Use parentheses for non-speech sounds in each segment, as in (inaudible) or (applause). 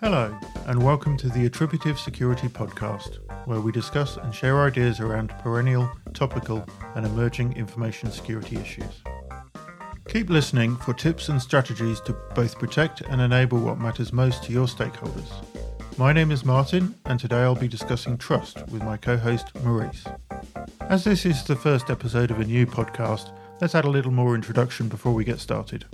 Hello, and welcome to the Attributive Security Podcast, where we discuss and share ideas around perennial, topical, and emerging information security issues. Keep listening for tips and strategies to both protect and enable what matters most to your stakeholders. My name is Martin, and today I'll be discussing trust with my co host Maurice. As this is the first episode of a new podcast, let's add a little more introduction before we get started.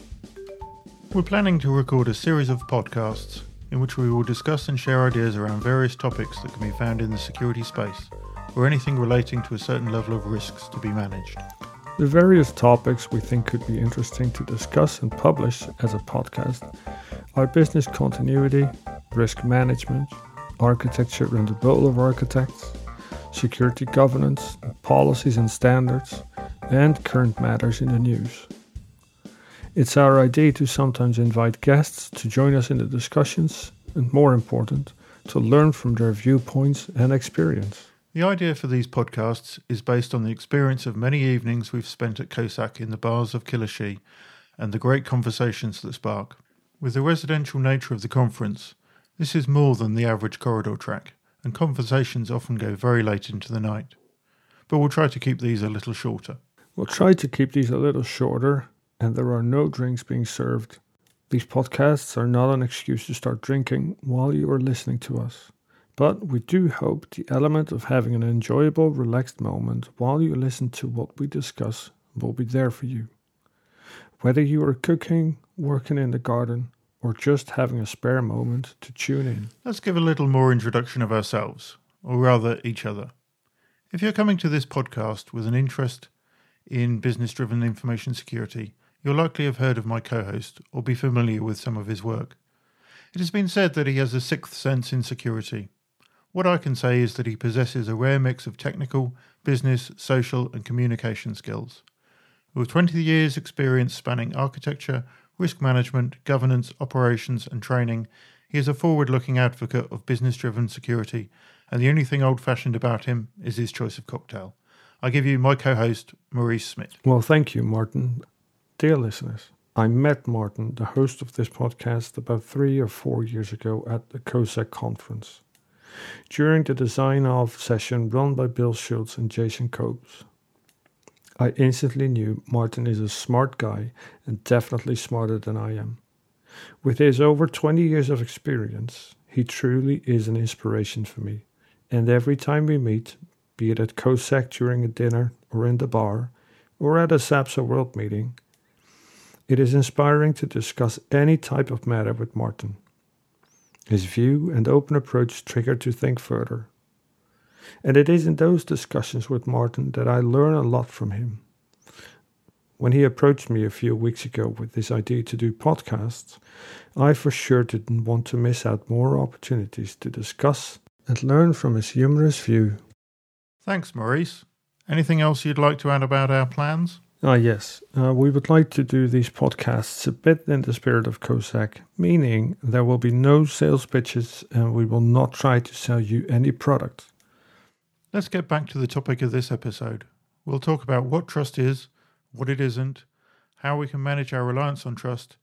We're planning to record a series of podcasts in which we will discuss and share ideas around various topics that can be found in the security space, or anything relating to a certain level of risks to be managed. The various topics we think could be interesting to discuss and publish as a podcast are business continuity, risk management, architecture and the role of architects, security governance, policies and standards, and current matters in the news. It's our idea to sometimes invite guests to join us in the discussions, and more important, to learn from their viewpoints and experience. The idea for these podcasts is based on the experience of many evenings we've spent at COSAC in the bars of Killashee and the great conversations that spark. With the residential nature of the conference, this is more than the average corridor track, and conversations often go very late into the night. But we'll try to keep these a little shorter. We'll try to keep these a little shorter, and there are no drinks being served. These podcasts are not an excuse to start drinking while you are listening to us. But we do hope the element of having an enjoyable, relaxed moment while you listen to what we discuss will be there for you. Whether you are cooking, working in the garden, or just having a spare moment to tune in. Let's give a little more introduction of ourselves, or rather each other. If you're coming to this podcast with an interest in business driven information security, you'll likely have heard of my co host or be familiar with some of his work. It has been said that he has a sixth sense in security. What I can say is that he possesses a rare mix of technical, business, social, and communication skills. With 20 years' experience spanning architecture, risk management, governance, operations, and training, he is a forward looking advocate of business driven security, and the only thing old fashioned about him is his choice of cocktail. I give you my co host, Maurice Smith. Well, thank you, Martin. Dear listeners, I met Martin, the host of this podcast, about three or four years ago at the COSAC conference during the design of session run by Bill Schultz and Jason Copes. I instantly knew Martin is a smart guy and definitely smarter than I am. With his over 20 years of experience, he truly is an inspiration for me. And every time we meet, be it at COSAC during a dinner or in the bar, or at a SABSA World meeting, it is inspiring to discuss any type of matter with Martin. His view and open approach trigger to think further. And it is in those discussions with Martin that I learn a lot from him. When he approached me a few weeks ago with this idea to do podcasts, I for sure didn't want to miss out more opportunities to discuss and learn from his humorous view. Thanks, Maurice. Anything else you'd like to add about our plans? Ah, yes. Uh, we would like to do these podcasts a bit in the spirit of COSAC, meaning there will be no sales pitches and we will not try to sell you any product. Let's get back to the topic of this episode. We'll talk about what trust is, what it isn't, how we can manage our reliance on trust,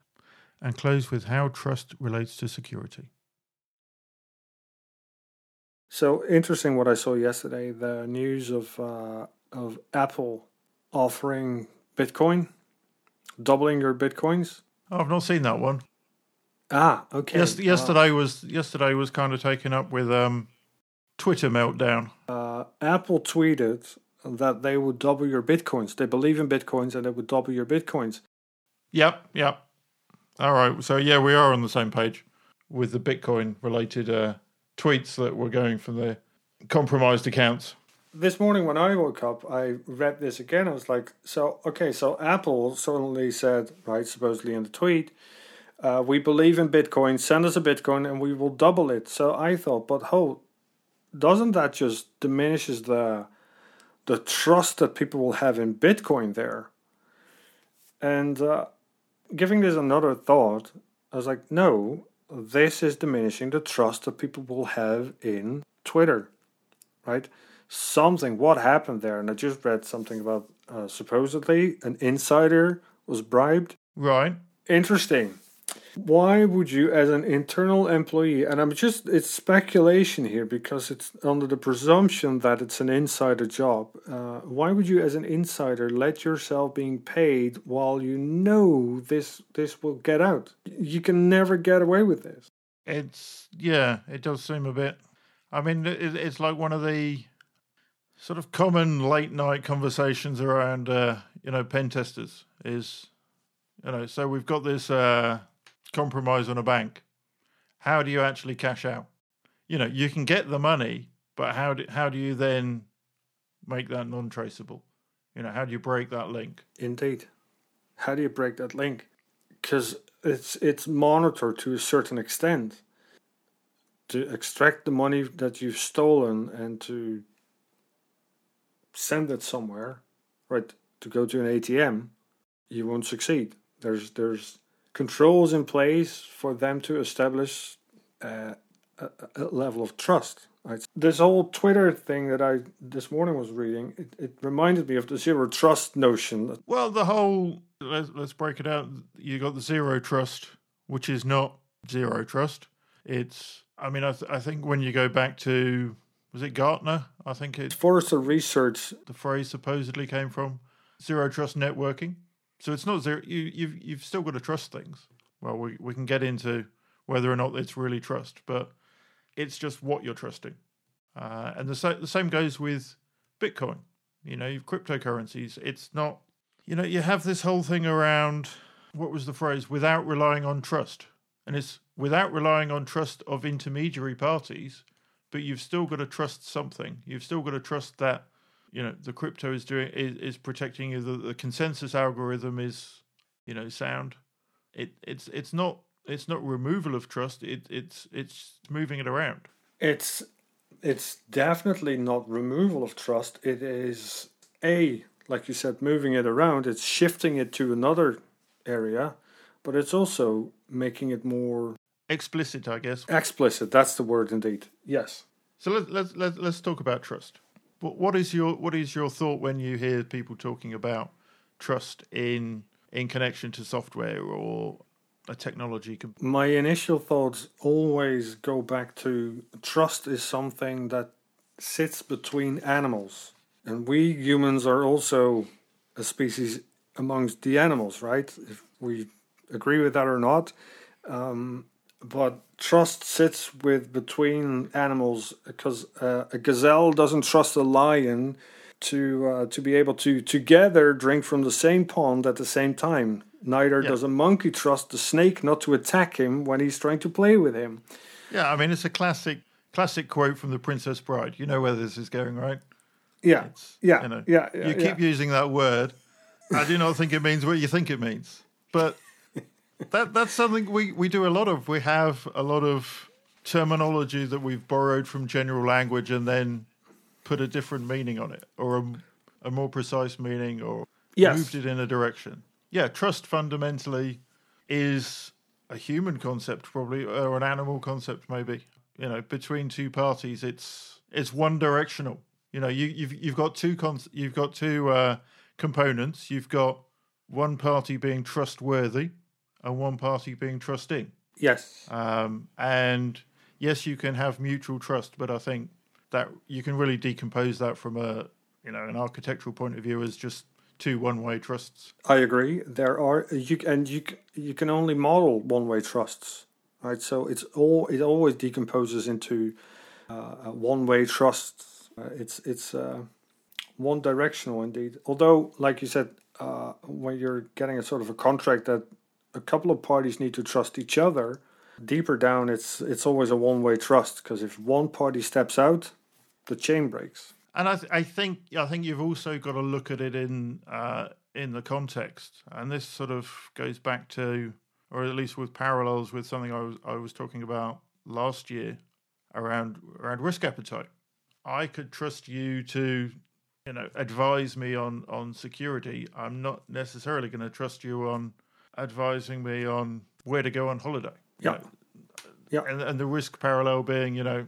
and close with how trust relates to security. So interesting what I saw yesterday the news of, uh, of Apple offering Bitcoin, doubling your Bitcoins. Oh, I've not seen that one. Ah, okay. Yes, yesterday uh, was yesterday was kind of taken up with um, Twitter meltdown. Uh, Apple tweeted that they would double your bitcoins. They believe in bitcoins and they would double your bitcoins. Yep, yep. All right. So yeah, we are on the same page with the Bitcoin related uh, tweets that were going from the compromised accounts this morning when I woke up, I read this again. I was like, so, okay, so Apple suddenly said, right, supposedly in the tweet, uh, we believe in Bitcoin, send us a Bitcoin and we will double it. So I thought, but how doesn't that just diminishes the the trust that people will have in Bitcoin there? And uh, giving this another thought, I was like, no, this is diminishing the trust that people will have in Twitter, right? something. What happened there? And I just read something about uh, supposedly an insider was bribed. Right. Interesting. Why would you, as an internal employee, and I'm just, it's speculation here because it's under the presumption that it's an insider job. Uh, why would you, as an insider, let yourself being paid while you know this this will get out? You can never get away with this. It's yeah, it does seem a bit. I mean, it, it's like one of the sort of common late night conversations around, uh, you know, pen testers is, you know, so we've got this uh, compromise on a bank. How do you actually cash out? You know, you can get the money, but how do how do you then make that non-traceable? You know, how do you break that link? Indeed. How do you break that link? Because it's it's monitored to a certain extent to extract the money that you've stolen and to send it somewhere, right? To go to an ATM, you won't succeed. There's there's controls in place for them to establish uh, a, a, level of trust. Right? This whole Twitter thing that I this morning was reading, it, it reminded me of the zero trust notion. Well, the whole let's, let's break it out. You got the zero trust, which is not zero trust. It's I mean, I, th- I think when you go back to was it Gartner? I think it Forrester Research. The phrase supposedly came from zero trust networking. So it's not zero. You, you've you've still got to trust things. Well, we we can get into whether or not it's really trust, but it's just what you're trusting. Uh, and the the same goes with Bitcoin. You know, you've cryptocurrencies. It's not. You know, you have this whole thing around what was the phrase? Without relying on trust, and it's without relying on trust of intermediary parties. But you've still got to trust something. You've still got to trust that you know the crypto is doing is, is protecting you. The, the consensus algorithm is you know sound. It it's it's not it's not removal of trust. It it's it's moving it around. It's it's definitely not removal of trust. It is a like you said, moving it around. It's shifting it to another area, but it's also making it more explicit, I guess. Explicit. That's the word, indeed. Yes. So let's let's let's, let's talk about trust. What is your what is your thought when you hear people talking about trust in in connection to software or a technology? My initial thoughts always go back to trust is something that sits between animals, and we humans are also a species amongst the animals, right? If we agree with that or not. Um, but trust sits with between animals because uh, a gazelle doesn't trust a lion to uh, to be able to together drink from the same pond at the same time. Neither yeah. does a monkey trust the snake not to attack him when he's trying to play with him. Yeah, I mean it's a classic classic quote from the Princess Bride. You know where this is going, right? Yeah, it's, yeah, you know, yeah, yeah. You keep yeah. using that word. I do not think it means what you think it means, but that that's something we, we do a lot of. We have a lot of terminology that we've borrowed from general language and then put a different meaning on it, or a, a more precise meaning, or yes. moved it in a direction. Yeah, trust fundamentally is a human concept, probably, or an animal concept, maybe. You know, between two parties, it's it's one directional. You know, you, you've you've got two cons- you've got two uh, components. You've got one party being trustworthy, and one party being trusting. Yes. Um, and yes, you can have mutual trust, but I think that you can really decompose that from a you know an architectural point of view as just two one-way trusts. I agree. There are you and you you can only model one-way trusts, right? So it's all it always decomposes into uh, one-way trusts. Uh, it's it's uh, one directional indeed. Although, like you said, uh, when you're getting a sort of a contract that a couple of parties need to trust each other. Deeper down, it's it's always a one way trust because if one party steps out, the chain breaks. And I, th- I think I think you've also got to look at it in uh, in the context, and this sort of goes back to, or at least with parallels with something I was I was talking about last year around around risk appetite. I could trust you to, you know, advise me on on security. I'm not necessarily going to trust you on advising me on where to go on holiday. Yeah. yeah. And, and the risk parallel being, you know,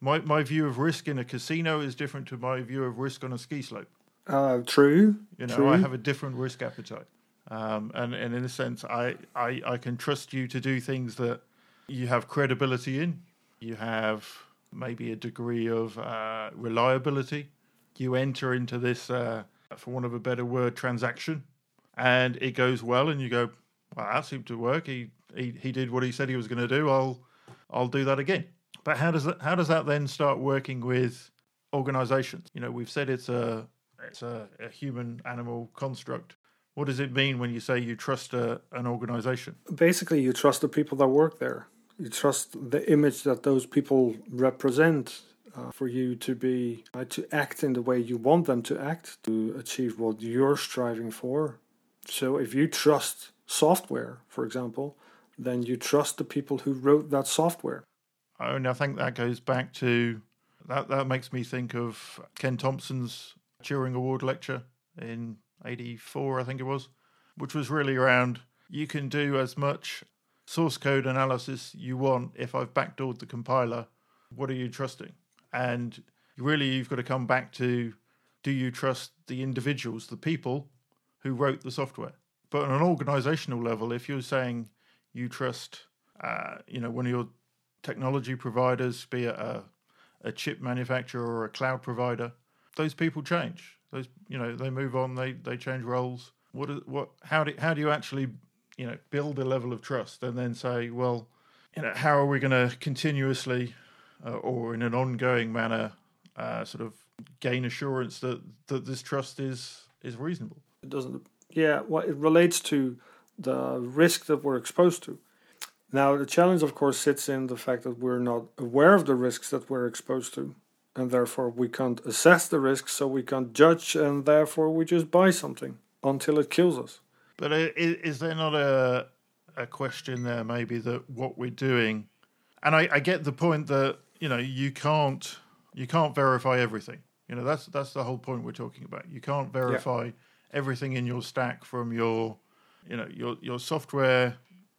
my, my view of risk in a casino is different to my view of risk on a ski slope. Uh, true. You know, true. I have a different risk appetite. Um, and, and in a sense, I, I, I can trust you to do things that you have credibility in. You have maybe a degree of uh, reliability. You enter into this, uh, for want of a better word, transaction, and it goes well, and you go, "Well, that seemed to work. He he, he did what he said he was going to do. I'll I'll do that again." But how does that how does that then start working with organizations? You know, we've said it's a it's a, a human animal construct. What does it mean when you say you trust a, an organization? Basically, you trust the people that work there. You trust the image that those people represent uh, for you to be uh, to act in the way you want them to act to achieve what you're striving for. So, if you trust software, for example, then you trust the people who wrote that software. Oh, and I think that goes back to that. That makes me think of Ken Thompson's Turing Award lecture in '84, I think it was, which was really around you can do as much source code analysis you want if I've backdoored the compiler. What are you trusting? And really, you've got to come back to do you trust the individuals, the people who wrote the software? But on an organizational level, if you're saying you trust, uh, you know, one of your technology providers, be it a, a chip manufacturer or a cloud provider, those people change. Those, you know, they move on. They they change roles. What is what? How do how do you actually, you know, build a level of trust and then say, well, you know, how are we going to continuously, uh, or in an ongoing manner, uh, sort of gain assurance that that this trust is is reasonable? It doesn't. Yeah, well, it relates to the risk that we're exposed to. Now, the challenge, of course, sits in the fact that we're not aware of the risks that we're exposed to, and therefore we can't assess the risks, so we can't judge, and therefore we just buy something until it kills us. But is there not a a question there, maybe that what we're doing, and I, I get the point that you know you can't you can't verify everything. You know that's that's the whole point we're talking about. You can't verify yeah. Everything in your stack from your you know your your software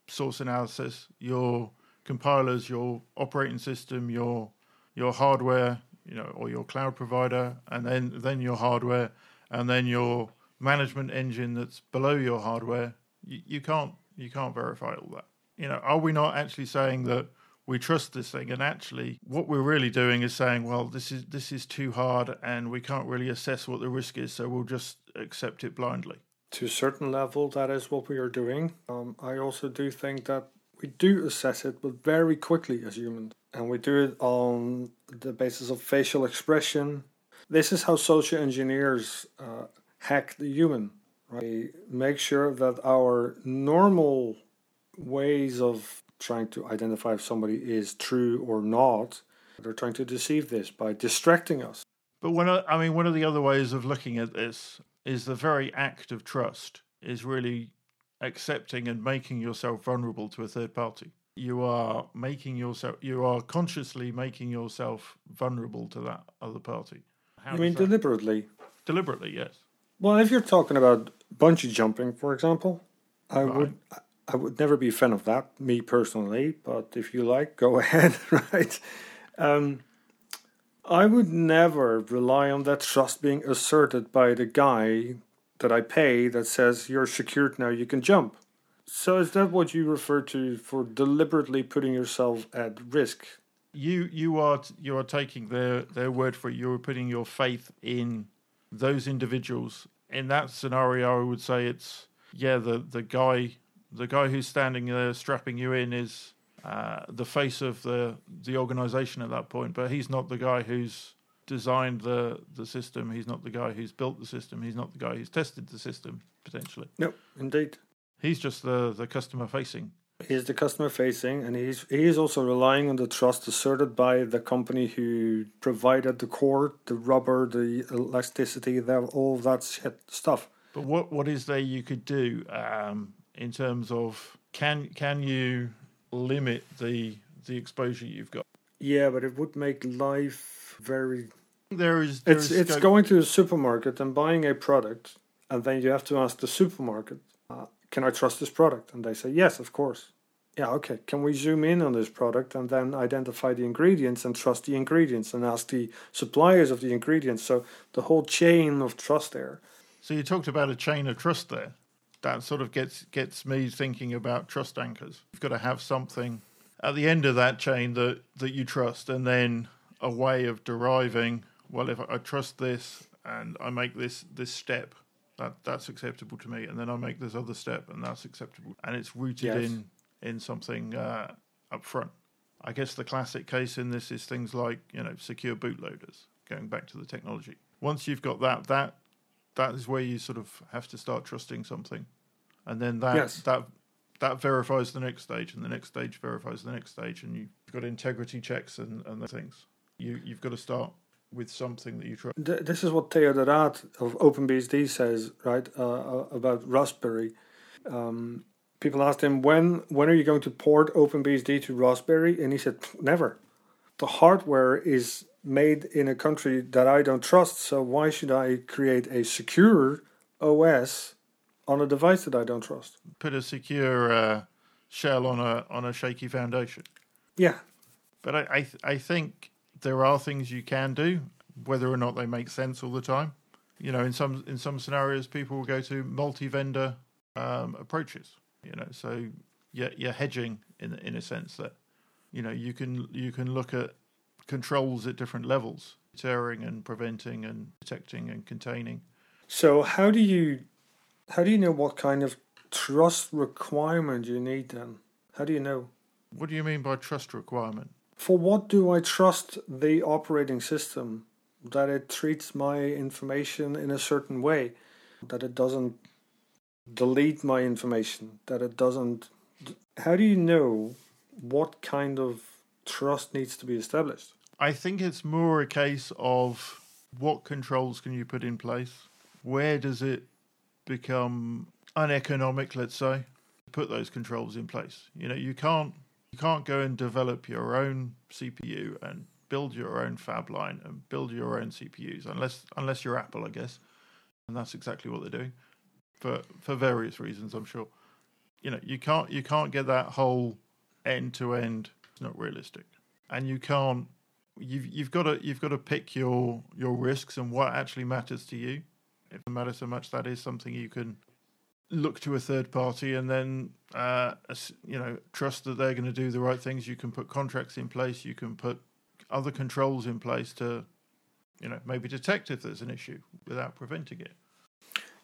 source analysis, your compilers, your operating system, your your hardware, you know, or your cloud provider, and then then your hardware, and then your management engine that's below your hardware. You, you can't you can't verify all that. You know, are we not actually saying that we trust this thing, and actually, what we're really doing is saying, well, this is this is too hard, and we can't really assess what the risk is, so we'll just accept it blindly to a certain level, that is what we are doing. Um, I also do think that we do assess it, but very quickly as humans. And we do it on the basis of facial expression. This is how social engineers uh, hack the human. Right? They make sure that our normal ways of trying to identify if somebody is true or not, they're trying to deceive this by distracting us. But one, I mean, one of the other ways of looking at this is the very act of trust is really accepting and making yourself vulnerable to a third party. You are making yourself, you are consciously making yourself vulnerable to that other party. How I mean, that... deliberately? Deliberately, yes. Well, if you're talking about bungee jumping, for example, I right. would I would never be a fan of that, me personally. But if you like, go (laughs) ahead, right? Um, I would never rely on that trust being asserted by the guy that I pay that says you're secured now, you can jump. So is that what you refer to for deliberately putting yourself at risk? You you are you are taking their their word for it. You're putting your faith in those individuals. In that scenario, I would say it's yeah the the guy the guy who's standing there strapping you in is uh, the face of the the organization at that point. But he's not the guy who's designed the the system. He's not the guy who's built the system. He's not the guy who's tested the system potentially. No, indeed. He's just the the customer facing. He's the customer facing, and he's he is also relying on the trust asserted by the company who provided the core, the rubber, the elasticity, the, all that shit stuff. But what what is there you could do um, in terms of can can you limit the the exposure you've got. Yeah, but it would make life very. There is. There it's is it's going to a supermarket and buying a product, and then you have to ask the supermarket, uh, "Can I trust this product?" And they say, "Yes, of course." yeah, okay, can we zoom in on this product and then identify the ingredients and trust the ingredients and ask the suppliers of the ingredients? So the whole chain of trust there. So you talked about a chain of trust there. That sort of gets gets me thinking about trust anchors. You've got to have something at the end of that chain that that you trust, and then a way of deriving. Well, if I trust this and I make this this step, that that's acceptable to me, and then I make this other step, and that's acceptable, and it's rooted Yes. in in something uh, up front. I guess the classic case in this is things like you know secure bootloaders. Going back to the technology, once you've got that, that that is where you sort of have to start trusting something, and then that Yes. that that verifies the next stage, and the next stage verifies the next stage, and you've got integrity checks and and the things. You you've got to start with something that you trust. This is what Theo de Raadt of OpenBSD says, right, uh, uh, about Raspberry. Um, people asked him, when, when are you going to port OpenBSD to Raspberry? And he said, never. The hardware is made in a country that I don't trust, so why should I create a secure OS on a device that I don't trust? Put a secure uh, shell on a on a shaky foundation. Yeah, But I, I, th- I think there are things you can do, whether or not they make sense all the time. You know, in some in some scenarios, people will go to multi-vendor um, approaches. You know, so you're, you're hedging in in a sense that you know you can you can look at controls at different levels, deterring and preventing and protecting and containing. So how do you how do you know what kind of trust requirement you need then? How do you know? What do you mean by trust requirement? For what do I trust the operating system that it treats my information in a certain way, that it doesn't delete my information, that it doesn't how do you know what kind of trust needs to be established? I think it's more a case of what controls can you put in place? Where does it become uneconomic, let's say, to put those controls in place? You know, you can't you can't go and develop your own CPU and build your own fab line and build your own CPUs unless unless you're Apple, I guess. And that's exactly what they're doing. For for various reasons, I'm sure. You know, you can't you can't get that whole end to end. Not realistic. And you can't you've you've got to you've got to pick your your risks and what actually matters to you. If it matters so much, that is something you can look to a third party and then uh, you know trust that they're going to do the right things. You can put contracts in place. You can put other controls in place to you know maybe detect if there's an issue without preventing it.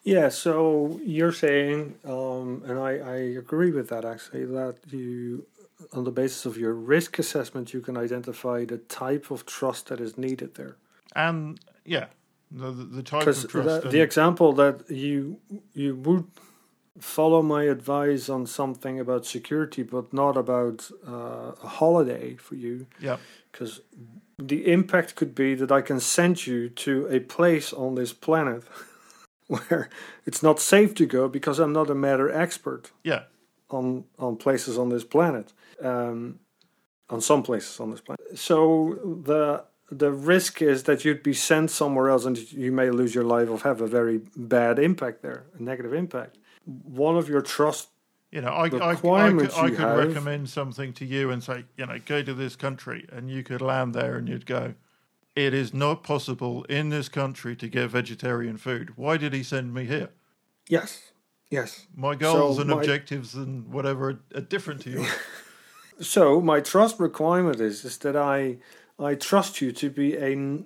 Yeah, so you're saying, um, and I, I agree with that actually, that you, on the basis of your risk assessment, you can identify the type of trust that is needed there. And yeah, the the, type of trust. the, the example that you you would follow my advice on something about security, but not about uh, a holiday for you, yeah, because the impact could be that I can send you to a place on this planet (laughs) where it's not safe to go because I'm not a matter expert yeah, on on places on this planet, um, on some places on this planet. So the the risk is that you'd be sent somewhere else and you may lose your life or have a very bad impact there, a negative impact. One of your trust You know, I, I, I, could, I could recommend something to you and say, you know, go to this country, and you could land there and you'd go, it is not possible in this country to get vegetarian food. Why did he send me here? yes, yes. My goals So and my- objectives and whatever are, are different to yours. (laughs) So my trust requirement is is that I I trust you to be a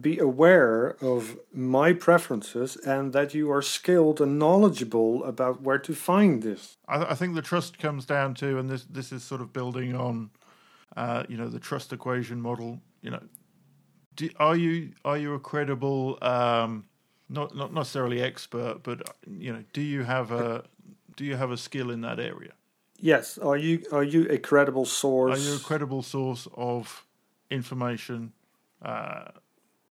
be aware of my preferences and that you are skilled and knowledgeable about where to find this. I, I think the trust comes down to, and this this is sort of building on, uh, you know, the trust equation model. You know, do, are you are you a credible, um, not not necessarily expert, but you know, do you have a do you have a skill in that area? Yes, are you are you a credible source? Are you a credible source of information, uh,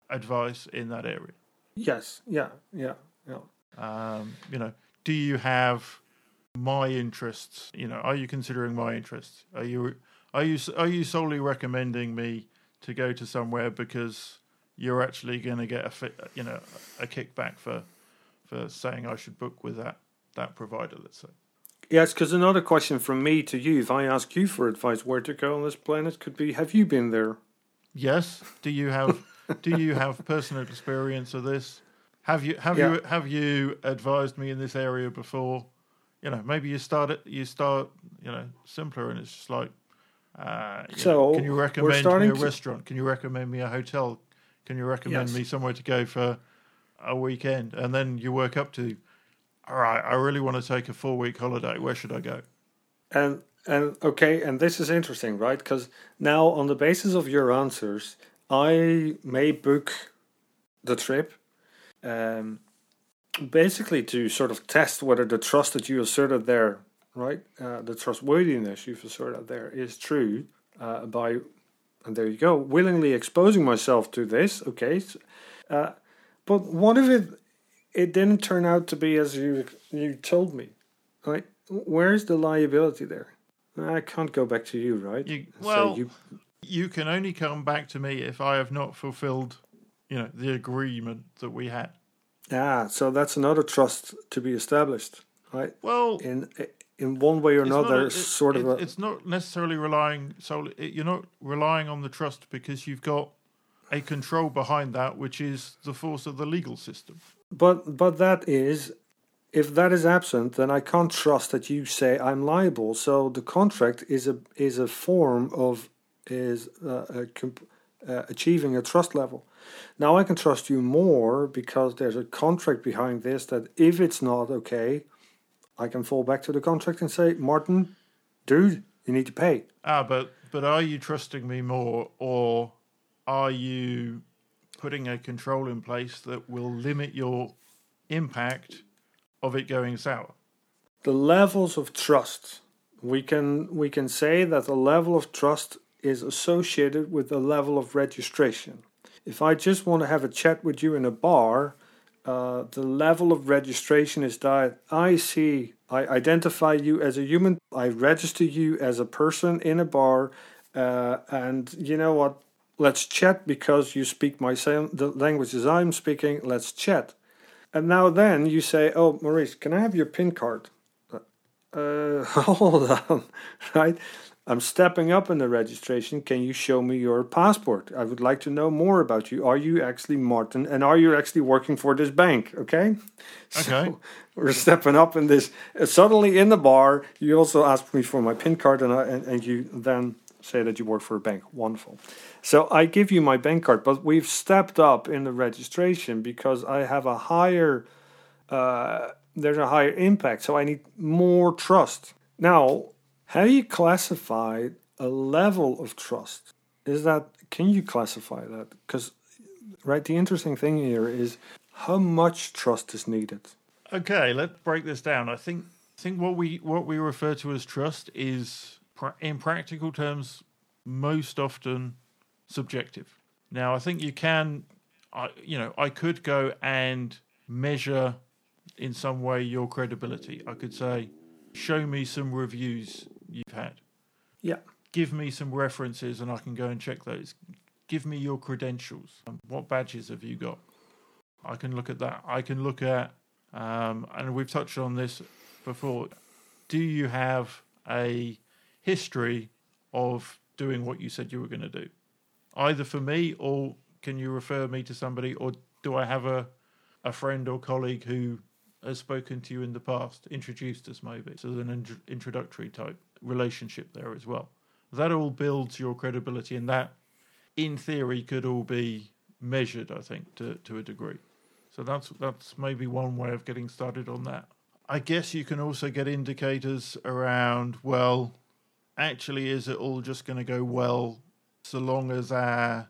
advice in that area? yes, yeah, yeah, yeah. Um, you know, do you have my interests? You know, are you considering my interests? Are you are you are you solely recommending me to go to somewhere because you're actually going to get a fi- you know a kickback for for saying I should book with that that provider? Let's say. Yes, because another question from me to you, if I ask you for advice where to go on this planet, could be: Have you been there? Yes. Do you have (laughs) do you have personal experience of this? Have you have Yeah. you have you advised me in this area before? You know, maybe you start it you start you know simpler, and it's just like. Uh, you know, So, can you recommend me a to- restaurant? Can you recommend me a hotel? Can you recommend Yes. me somewhere to go for a weekend? And then you work up to, all right, I really want to take a four week holiday. Where should I go? And and okay, and this is interesting, right? Because now, on the basis of your answers, I may book the trip, um, basically to sort of test whether the trust that you asserted there, right, uh, the trustworthiness you've asserted there is true. Uh, by and there you go, willingly exposing myself to this. Okay, uh, but what if it it didn't turn out to be as you you told me? Right? Where's the liability there? I can't go back to you, right? You, So well, you, you can only come back to me if I have not fulfilled, you know, the agreement that we had. ah, so that's another trust to be established, right? Well, In in one way or not another, a- it- sort of. A, it's not necessarily relying solely. It, you're not relying on the trust because you've got a control behind that, which is the force of the legal system. But but that is, if that is absent, then I can't trust that you say I'm liable. So the contract is a is a form of is uh, a comp- uh, achieving a trust level. Now I can trust you more because there's a contract behind this. That if it's not okay, I can fall back to the contract and say, Martin, dude, you need to pay. Ah, but but are you trusting me more, or are you putting a control in place that will limit your impact of it going sour? the levels of trust. We can we can say that the level of trust is associated with the level of registration. If i just want to have a chat with you in a bar uh, the level of registration is that i see i identify you as a human i register you as a person in a bar uh, and you know what let's chat because you speak my same the languages i'm speaking let's chat and now then you say oh maurice can i have your pin card uh, (laughs) hold on, right? I'm stepping up in the registration. Can you show me your passport? I would like to know more about you. Are you actually Martin? And are you actually working for this bank? Okay. Okay. So (laughs) we're stepping up in this. Uh, suddenly in the bar, you also ask me for my PIN card, and, I, and and you then say that you work for a bank. Wonderful. So I give you my bank card, but we've stepped up in the registration because I have a higher uh, there's a higher impact, so I need more trust. Now, how do you classify a level of trust? Is that can you classify that? Because right, the interesting thing here is how much trust is needed. Okay, let's break this down. I think I think what we what we refer to as trust is in practical terms most often subjective. Now, I think you can I you know, I could go and measure in some way your credibility. I could say show me some reviews you've had. Yeah. Give me some references and I can go and check those. Give me your credentials. Um, What badges have you got? I can look at that. I can look at, um, and we've touched on this before. Do you have a history of doing what you said you were going to do? Either for me, or can you refer me to somebody, or do I have a, a friend or colleague who has spoken to you in the past, introduced us maybe? So there's an intro- introductory type relationship there as well. That all builds your credibility, and that, in theory, could all be measured, I think, to, to a degree. So that's that's maybe one way of getting started on that. I guess you can also get indicators around, well, actually, is it all just going to go well so long as our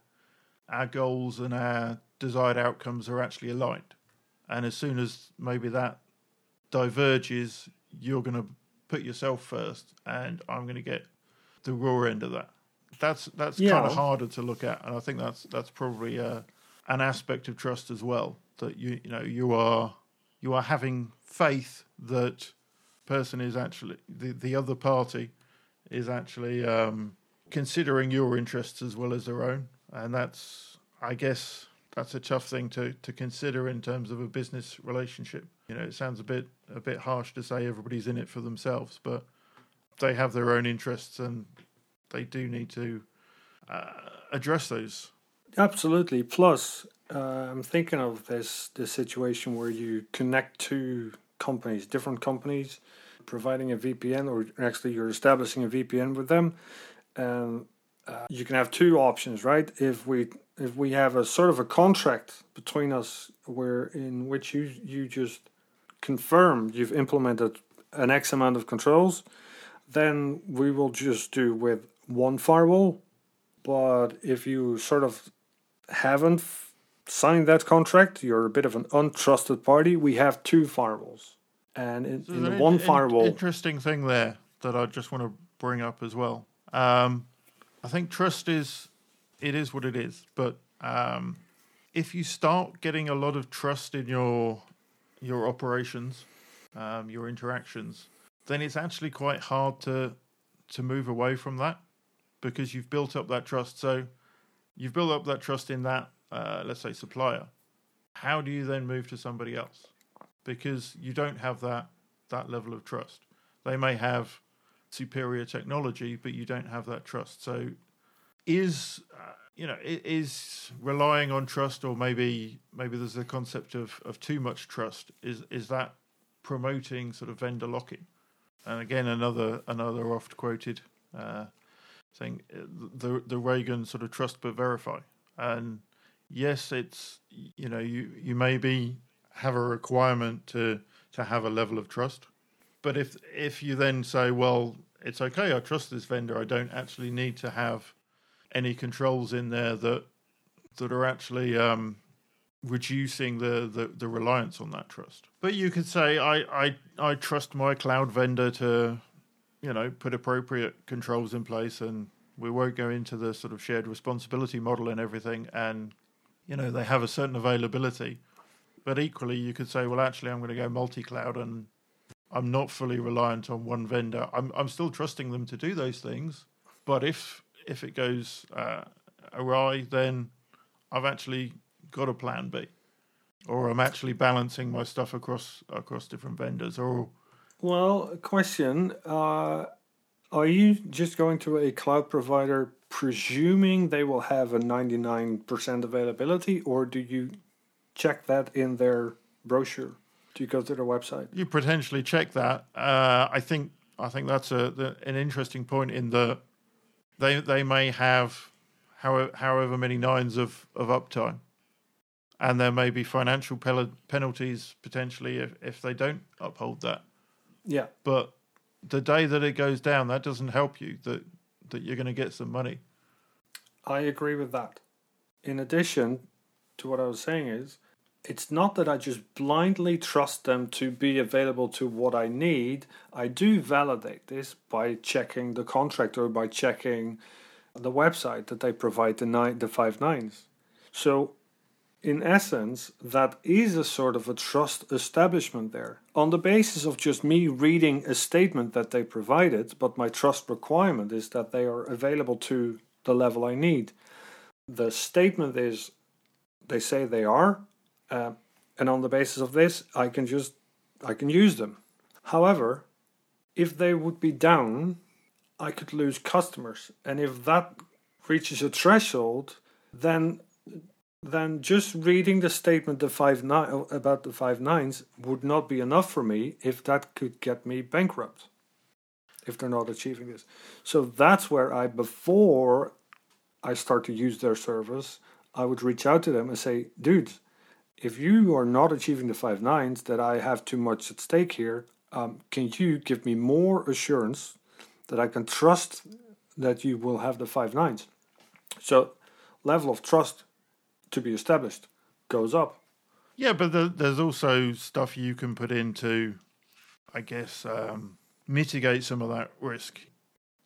our goals and our desired outcomes are actually aligned? And as soon as maybe that diverges, you're going to put yourself first, and I'm going to get the raw end of that. That's that's kind of harder to look at, and I think that's that's probably uh, an aspect of trust as well. That you you know you are you are having faith that person is actually the the other party is actually um, considering your interests as well as their own, and that's I guess that's a tough thing to to consider in terms of a business relationship. You know, it sounds a bit a bit harsh to say everybody's in it for themselves, but they have their own interests and they do need to uh, address those. Absolutely. Plus, uh, I'm thinking of this this situation where you connect two companies, different companies, providing a VPN, or actually you're establishing a VPN with them, and uh, you can have two options, right? If we if we have a sort of a contract between us where in which you you just confirm you've implemented an X amount of controls, then we will just do with one firewall. But if you sort of haven't signed that contract, you're a bit of an untrusted party. We have two firewalls, and in, in the one firewall. Interesting thing there that I just want to bring up as well. Um, I think trust is it is what it is, but um, if you start getting a lot of trust in your your operations, um, your interactions, then it's actually quite hard to to move away from that because you've built up that trust. So you've built up that trust in that, uh, let's say, supplier. How do you then move to somebody else? Because you don't have that that level of trust. They may have superior technology, but you don't have that trust. So, is uh, you know is relying on trust, or maybe maybe there's a concept of of too much trust. Is is that promoting sort of vendor lock-in? And again, another another oft quoted uh, thing, uh, the the Reagan sort of trust but verify. And yes, it's you know you you maybe have a requirement to to have a level of trust, but if if you then say, well, it's okay, I trust this vendor, I don't actually need to have any controls in there that that are actually um, reducing the, the, the reliance on that trust. But you could say I, I I trust my cloud vendor to, you know, put appropriate controls in place and we won't go into the sort of shared responsibility model and everything and you know they have a certain availability. But equally you could say, well actually I'm going to go multi cloud and I'm not fully reliant on one vendor. I'm I'm still trusting them to do those things, but if if it goes uh, awry, then I've actually got a plan B, or I'm actually balancing my stuff across across different vendors. Or well, question: uh, Are you just going to a cloud provider presuming they will have a 99% availability, or do you check that in their brochure? Do you go to their website? You potentially check that. Uh, I think I think that's a the, an interesting point in the they they may have however however many nines of of uptime, and there may be financial pel- penalties potentially if if they don't uphold that. Yeah, but the day that it goes down, that doesn't help you. That that you're going to get some money. I agree with that. In addition to what I was saying is it's not that I just blindly trust them to be available to what I need. I do validate this by checking the contract or by checking the website that they provide the nine the five nines. So in essence, that is a sort of a trust establishment there. On the basis of just me reading a statement that they provided, but my trust requirement is that they are available to the level I need. The statement is they say they are, uh, and on the basis of this, I can just I can use them. However, if they would be down, I could lose customers, and if that reaches a threshold, then then just reading the statement the five about the five nines would not be enough for me if that could get me bankrupt if they're not achieving this. So that's where I before I start to use their service, I would reach out to them and say, dudes, if you are not achieving the five nines, that I have too much at stake here, um, can you give me more assurance that I can trust that you will have the five nines? So, level of trust to be established goes up. Yeah, but the, there's also stuff you can put in to, I guess, um, mitigate some of that risk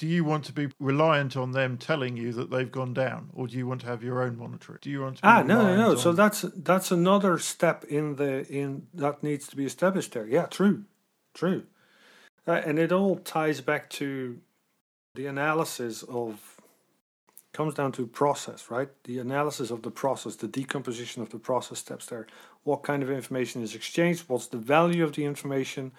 do you want to be reliant on them telling you that they've gone down, or do you want to have your own monitoring? Do you want to? ah, no, no, no. On... So that's that's another step in the in that needs to be established there. Yeah, true, true, uh, and it all ties back to the analysis of comes down to process, right? The analysis of the process, the decomposition of the process steps there. What kind of information is exchanged? What's the value of the information?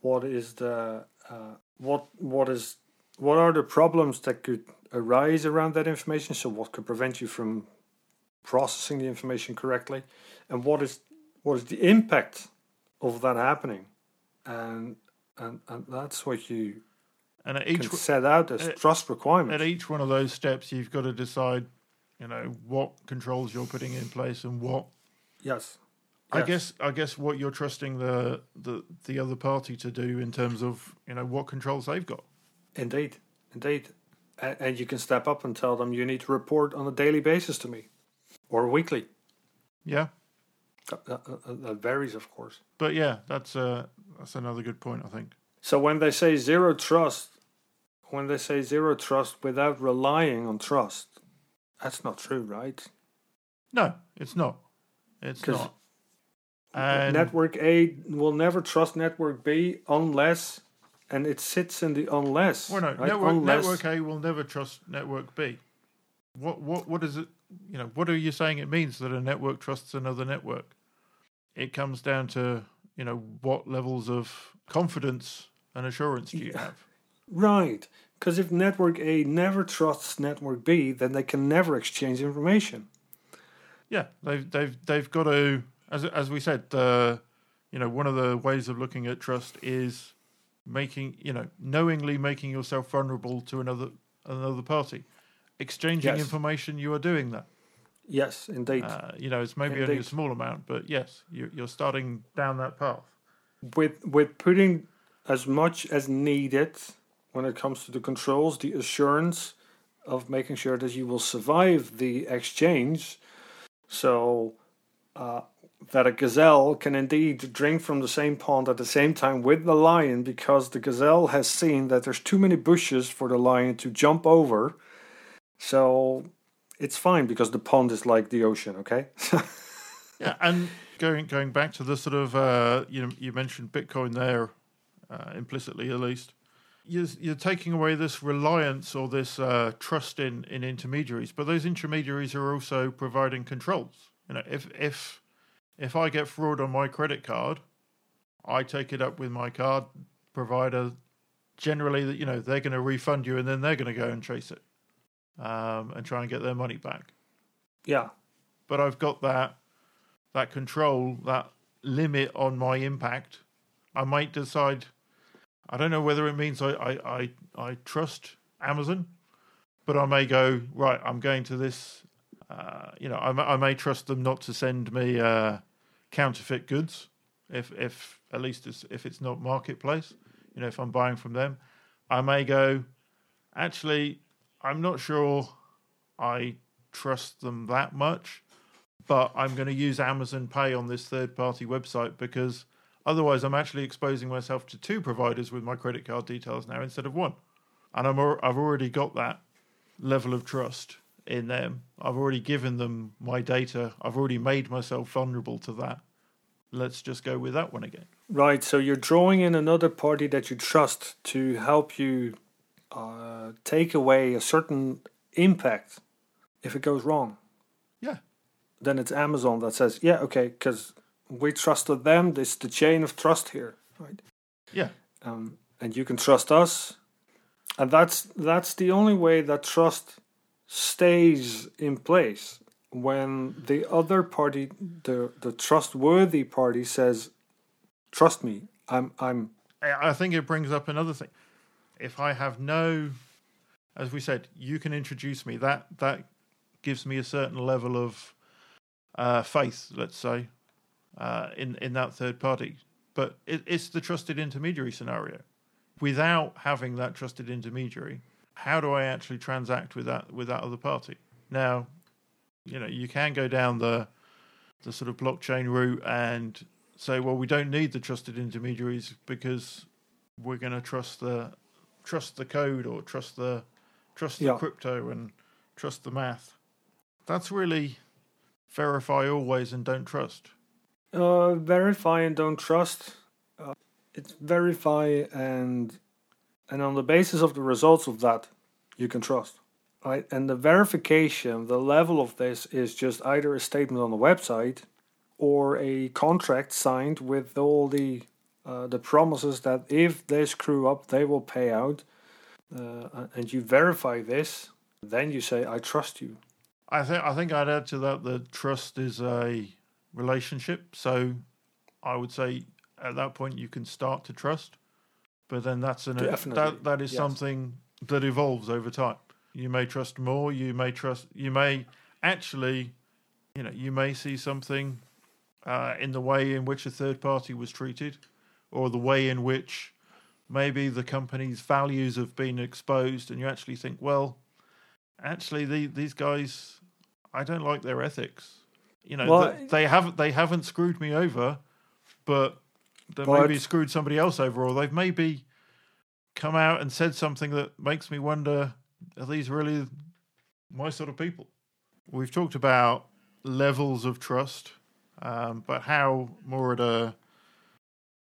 What is the uh, what what is what are the problems that could arise around that information? So what could prevent you from processing the information correctly? And what is what is the impact of that happening? And and, and that's what you And at each can set out as uh, trust requirements. at each one of those steps, you've got to decide, you know, what controls you're putting in place and what. yes. I Yes. guess I guess what you're trusting the, the the other party to do in terms of you know what controls they've got. Indeed, indeed. And, and you can step up and tell them you need to report on a daily basis to me, or weekly. Yeah, That, that, that- that varies, of course. but yeah, that's uh that's another good point. I think. So when they say zero trust, when they say zero trust without relying on trust, that's not true, right? No, it's not. It's not. And network A will never trust network B unless, and it sits in the unless. well, no, right? network unless, network A will never trust network B. What what what is it? You know, what are you saying it means that a network trusts another network? It comes down to you know what levels of confidence and assurance do you Yeah. have? Right. Because if network A never trusts network B, then they can never exchange information. Yeah, they've they've they've got to as as we said, uh, you know, one of the ways of looking at trust is making you know knowingly making yourself vulnerable to another another party, exchanging Yes. information. You are doing that. Yes, indeed. Uh, you know, it's maybe only a small amount, but yes, you, you're starting down that path. with with putting as much as needed when it comes to the controls, the assurance of making sure that you will survive the exchange, so uh, that a gazelle can indeed drink from the same pond at the same time with the lion, because the gazelle has seen that there's too many bushes for the lion to jump over. So it's fine because the pond is like the ocean. Okay. (laughs) Yeah, and going going back to the sort of uh, you know you mentioned Bitcoin there uh, implicitly at least. You're, you're taking away this reliance or this uh, trust in, in intermediaries, but those intermediaries are also providing controls. You know, if if if I get fraud on my credit card, I take it up with my card provider. Generally, that you know they're going to refund you, and then they're going to go and chase it um, and try and get their money back yeah. but I've got that that control, that limit on my impact. I might decide. I don't know whether it means I I I, I trust Amazon, but I may go right. I'm going to this. Uh, you know, I, may- I may trust them not to send me uh, counterfeit goods, if if at least it's, if it's not marketplace. You know, if I'm buying from them, I may go. Actually, I'm not sure. I trust them that much but I'm going to use Amazon Pay on this third party website because otherwise I'm actually exposing myself to two providers with my credit card details now instead of one. And I'm I've already got that level of trust in them. I've already given them my data. I've already made myself vulnerable to that. Let's just go with that one again. Right, so you're drawing in another party that you trust to help you uh, take away a certain impact if it goes wrong. Yeah. Then it's Amazon that says, yeah, okay, because we trusted them. This is the chain of trust here, right? Yeah. Um, and you can trust us, and that's that's the only way that trust stays in place when the other party, the the trustworthy party, says, "Trust me, I'm I'm I think it brings up another thing. If I have no, as we said, you can introduce me. That that gives me a certain level of uh, faith, let's say, uh, in in that third party. But it, it's the trusted intermediary scenario. Without having that trusted intermediary, how do I actually transact with that with that other party? Now, you know, you can go down the the sort of blockchain route and say, well, we don't need the trusted intermediaries because we're going to trust the trust the code or trust the trust Yeah. the crypto and trust the math. That's really verify always and don't trust. uh, verify and don't trust." Uh, it's verify and and on the basis of the results of that, you can trust. right? And the verification, the level of this is just either a statement on the website or a contract signed with all the uh, the promises that if they screw up, they will pay out, uh, and you verify this, then you say, "I trust you." I think I think I'd add to that that trust is a relationship. So I would say at that point you can start to trust, but then that's an Definitely, that that is yes. something that evolves over time. You may trust more. You may trust. You may actually, you know, you may see something uh, in the way in which a third party was treated, or the way in which maybe the company's values have been exposed, and you actually think, well, actually, the, these guys, I don't like their ethics. You know, Well, th- they haven't they haven't screwed me over, but they But- maybe screwed somebody else over, or they've maybe come out and said something that makes me wonder: Are these really my sort of people? We've talked about levels of trust, um, but how more at a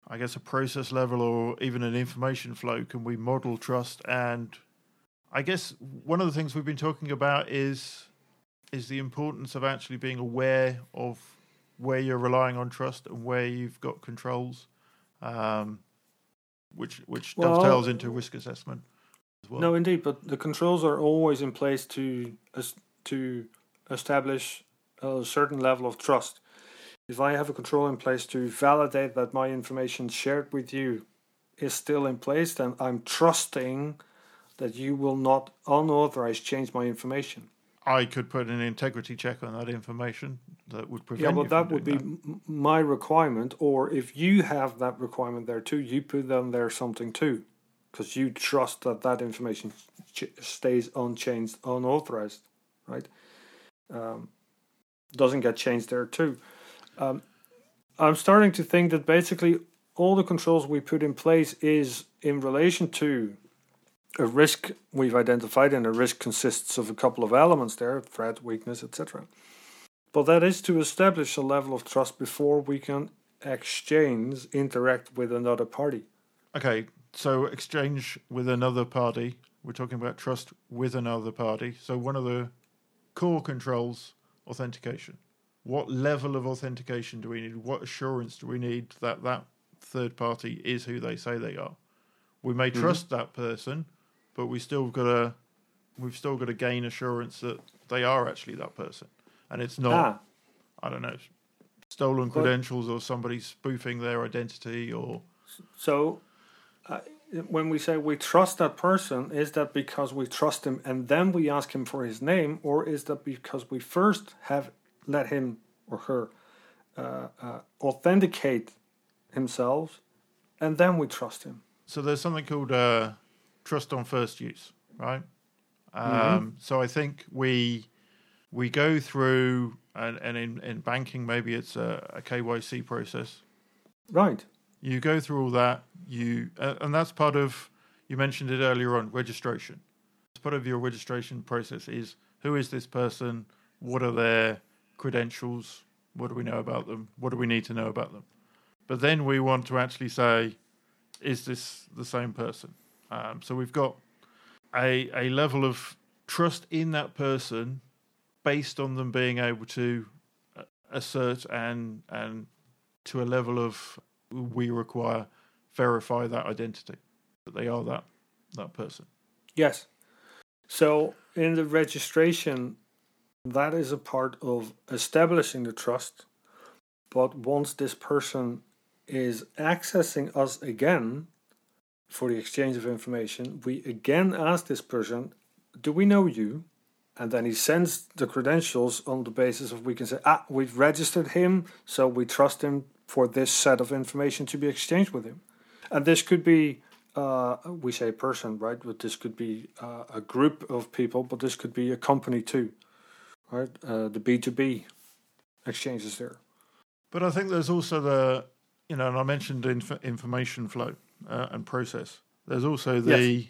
I guess a process level or even an information flow can we model trust and I guess one of the things we've been talking about is is the importance of actually being aware of where you're relying on trust and where you've got controls, um, which which Well- dovetails into risk assessment as well. No, indeed, but the controls are always in place to as to establish a certain level of trust. If I have a control in place to validate that my information shared with you is still in place, then I'm trusting that you will not unauthorized change my information. I could put an integrity check on that information that would prevent. Yeah, well, that would be m- my requirement. Or if you have that requirement there too, you put on there something too, because you trust that that information ch- stays unchanged, unauthorized, right? Um, doesn't get changed there too. Um, I'm starting to think that basically all the controls we put in place is in relation to a risk we've identified, and a risk consists of a couple of elements there: threat, weakness, etc. But that is to establish a level of trust before we can exchange, interact with another party. Okay, so exchange with another party. We're talking about trust with another party. So one of the core controls authentication. What level of authentication do we need? What assurance do we need that that third party is who they say they are? We may mm-hmm. trust that person, but we still got to we've still got to gain assurance that they are actually that person, and it's not Ah, I don't know stolen credentials or somebody spoofing their identity or so uh, when we say we trust that person, is that because we trust him and then we ask him for his name, or is that because we first have let him or her uh, uh, authenticate himself and then we trust him? So there's something called uh, trust on first use, right? Um, So I think we we go through, and, and in, in banking maybe it's a, a KYC process. Right. You go through all that, you uh, and that's part of. You mentioned it earlier on registration. It's part of your registration process is who is this person? What are their credentials? What do we know about them? What do we need to know about them? But then we want to actually say, is this the same person? Um, so we've got a a level of trust in that person based on them being able to uh, assert and and to a level of we require verify that identity that they are that that person. Yes. So in the registration, that is a part of establishing the trust. But once this person is accessing us again for the exchange of information, we again ask this person, Do we know you? And then he sends the credentials on the basis of we can say, Ah, we've registered him, so we trust him for this set of information to be exchanged with him. And this could be uh, we say person, right? But this could be uh, a group of people, but this could be a company too, right? Uh, the B two B exchanges there. But I think there's also the you know, and I mentioned inf- information flow uh, and process. There's also the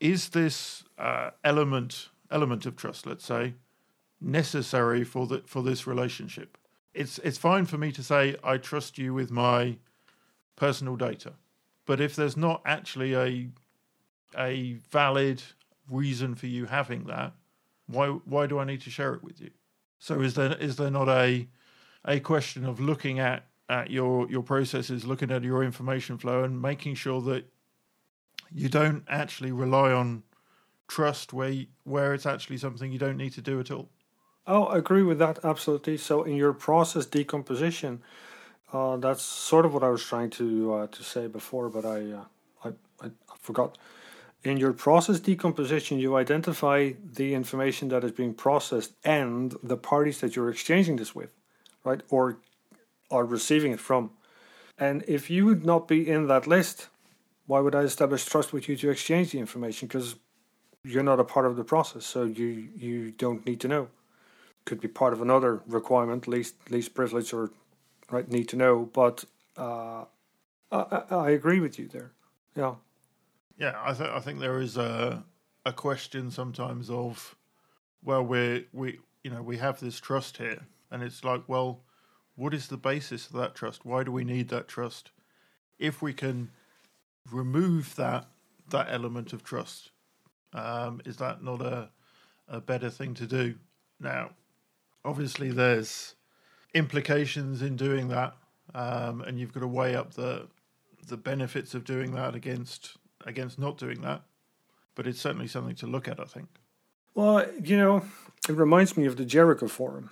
is this uh, element element of trust, let's say, necessary for the for this relationship? It's it's fine for me to say I trust you with my personal data, but if there's not actually a a valid reason for you having that, why why do I need to share it with you? So is there is there not a a question of looking at at your your processes, looking at your information flow, and making sure that you don't actually rely on trust where where it's actually something you don't need to do at all. Oh, I agree with that absolutely. So in your process decomposition, uh, that's sort of what I was trying to uh, to say before, but I, uh, I I forgot. In your process decomposition, you identify the information that is being processed and the parties that you're exchanging this with, right, or are receiving it from. And if you would not be in that list, why would I establish trust with you to exchange the information? Because you're not a part of the process, so you you don't need to know. Could be part of another requirement, least least privilege or right need to know. But uh, I, I agree with you there. Yeah. Yeah, I think I think there is a a question sometimes of, well, we we you know we have this trust here, and it's like, well, what is the basis of that trust? Why do we need that trust? If we can remove that that element of trust, um, is that not a a better thing to do? Now, obviously, there's implications in doing that, um, and you've got to weigh up the the benefits of doing that against against not doing that. But it's certainly something to look at, I think. Well, you know, it reminds me of the Jericho Forum,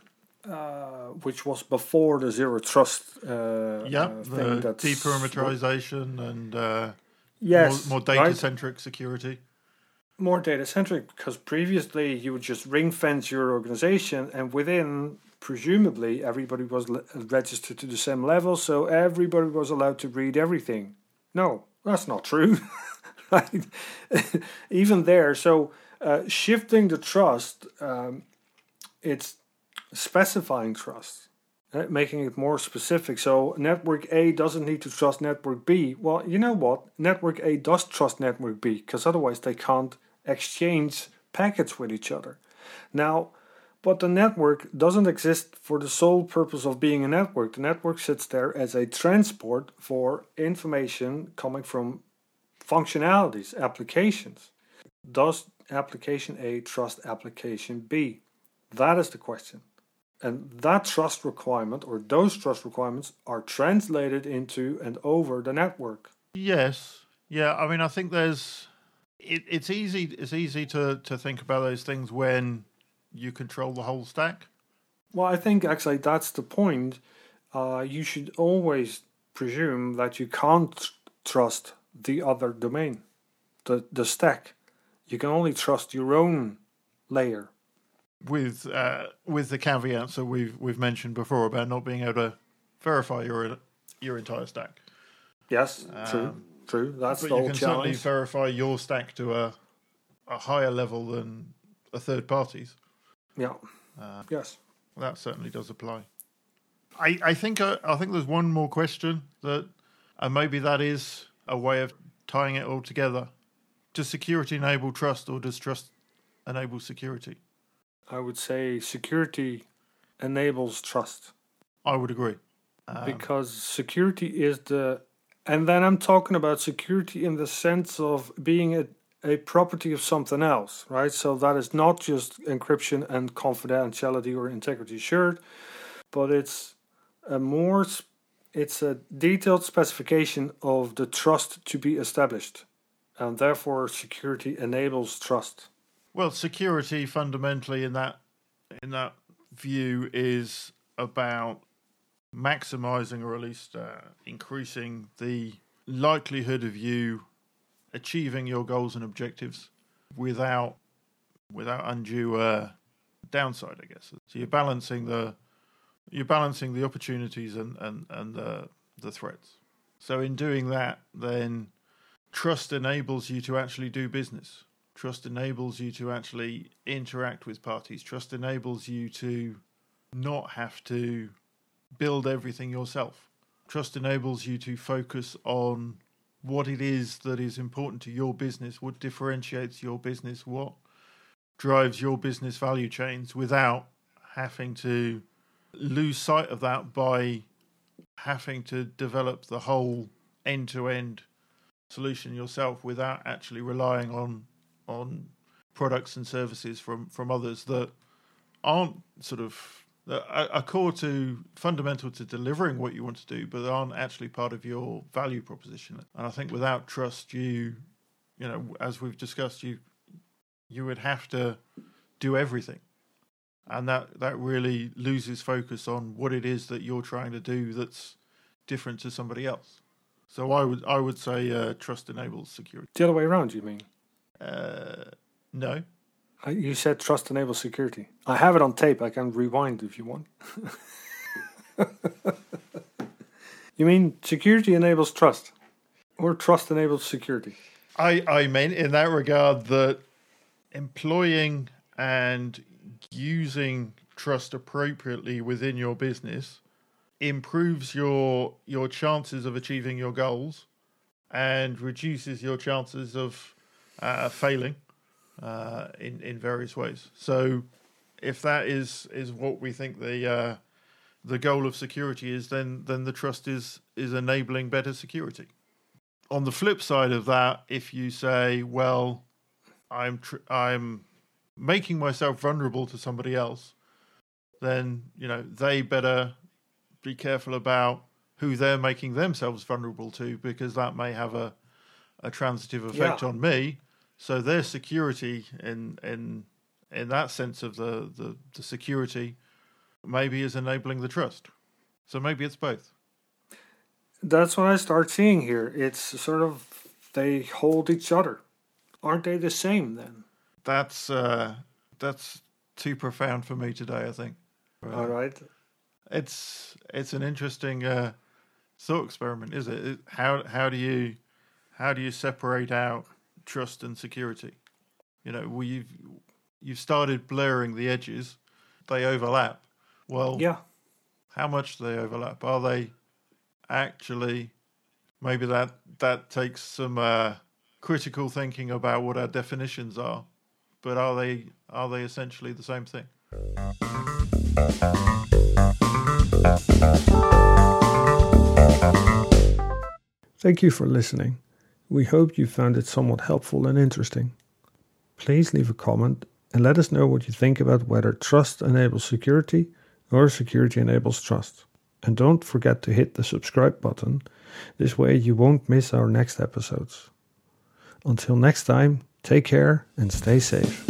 uh, which was before the zero trust. Uh, yeah, uh, the thing that's- deperimeterization and uh, Yes, more, more data centric security. more data centric because previously you would just ring fence your organization and within presumably everybody was le- registered to the same level so everybody was allowed to read everything no that's not true (laughs) right (laughs) even there so uh, shifting the trust um, it's specifying trust uh, making it more specific. So network a doesn't need to trust network b. Well you know what? Network a does trust network b because otherwise they can't exchange packets with each other. Now but the network doesn't exist for the sole purpose of being a network. The network sits there as a transport for information coming from functionalities applications. Does application a trust application b? That is the question and that trust requirement or those trust requirements are translated into and over the network. Yes, yeah. I mean, I think there's it, it's easy. It's easy to to think about those things when you control the whole stack. Well, I think actually that's the point. Uh, you should always presume that you can't trust the other domain, the, the stack. You can only trust your own layer. With uh, with the caveats that we've we've mentioned before about not being able to verify your your entire stack. Yes, true, Um, true. That's but the you can certainly verify your stack to a a higher level than a third party's. Yeah. Uh, Yes. that certainly does apply. I I think uh, I think there's one more question that, and maybe that is a way of tying it all together. Does security enable trust, or does trust enable security? I would say security enables trust. I would agree. Um, because security is the and then i'm talking about security in the sense of being a, a property of something else right so that is not just encryption and confidentiality or integrity assured but it's a more it's a detailed specification of the trust to be established and therefore security enables trust Well, security fundamentally in that in that view is about maximizing or at least uh, increasing the likelihood of you achieving your goals and objectives without without undue uh, downside, I guess. So you're balancing the you're balancing the opportunities and and and the the threats. So in doing that, then trust enables you to actually do business. Trust enables you to actually interact with parties. Trust enables you to not have to build everything yourself. Trust enables you to focus on what it is that is important to your business, what differentiates your business, what drives your business value chains without having to lose sight of that by having to develop the whole end to end solution yourself without actually relying on on products and services from from others that aren't sort of are core to fundamental to delivering what you want to do, but aren't actually part of your value proposition. And I think without trust, you, you know, as we've discussed, you you would have to do everything, and that that really loses focus on what it is that you're trying to do that's different to somebody else. So I would I would say uh, trust enables security. The other way around, you mean? Uh, no. You said trust enables security. I have it on tape. I can rewind if you want. (laughs) you mean security enables trust, or trust enables security? I I mean in that regard that employing and using trust appropriately within your business improves your your chances of achieving your goals and reduces your chances of uh, failing uh, in in various ways. So, if that is is what we think the uh, the goal of security is, then then the trust is is enabling better security. On the flip side of that, if you say, well, I'm tr- I'm making myself vulnerable to somebody else, then you know they better be careful about who they're making themselves vulnerable to because that may have a a transitive effect Yeah. on me. So their security in in in that sense of the, the, the security maybe is enabling the trust. So maybe it's both. That's what I start seeing here. It's sort of they hold each other. Aren't they the same then? That's uh, that's too profound for me today. I think. All right. It's it's an interesting uh, thought experiment, is it? How how do you how do you separate out trust and security? You know, well, you've you've started blurring the edges; they overlap. Well, Yeah. how much do they overlap? Are they actually? Maybe that that takes some uh, critical thinking about what our definitions are, but are they are they essentially the same thing? Thank you for listening. We hope you found it somewhat helpful and interesting. Please leave a comment and let us know what you think about whether trust enables security or security enables trust. And don't forget to hit the subscribe button. This way you won't miss our next episodes. Until next time, take care and stay safe.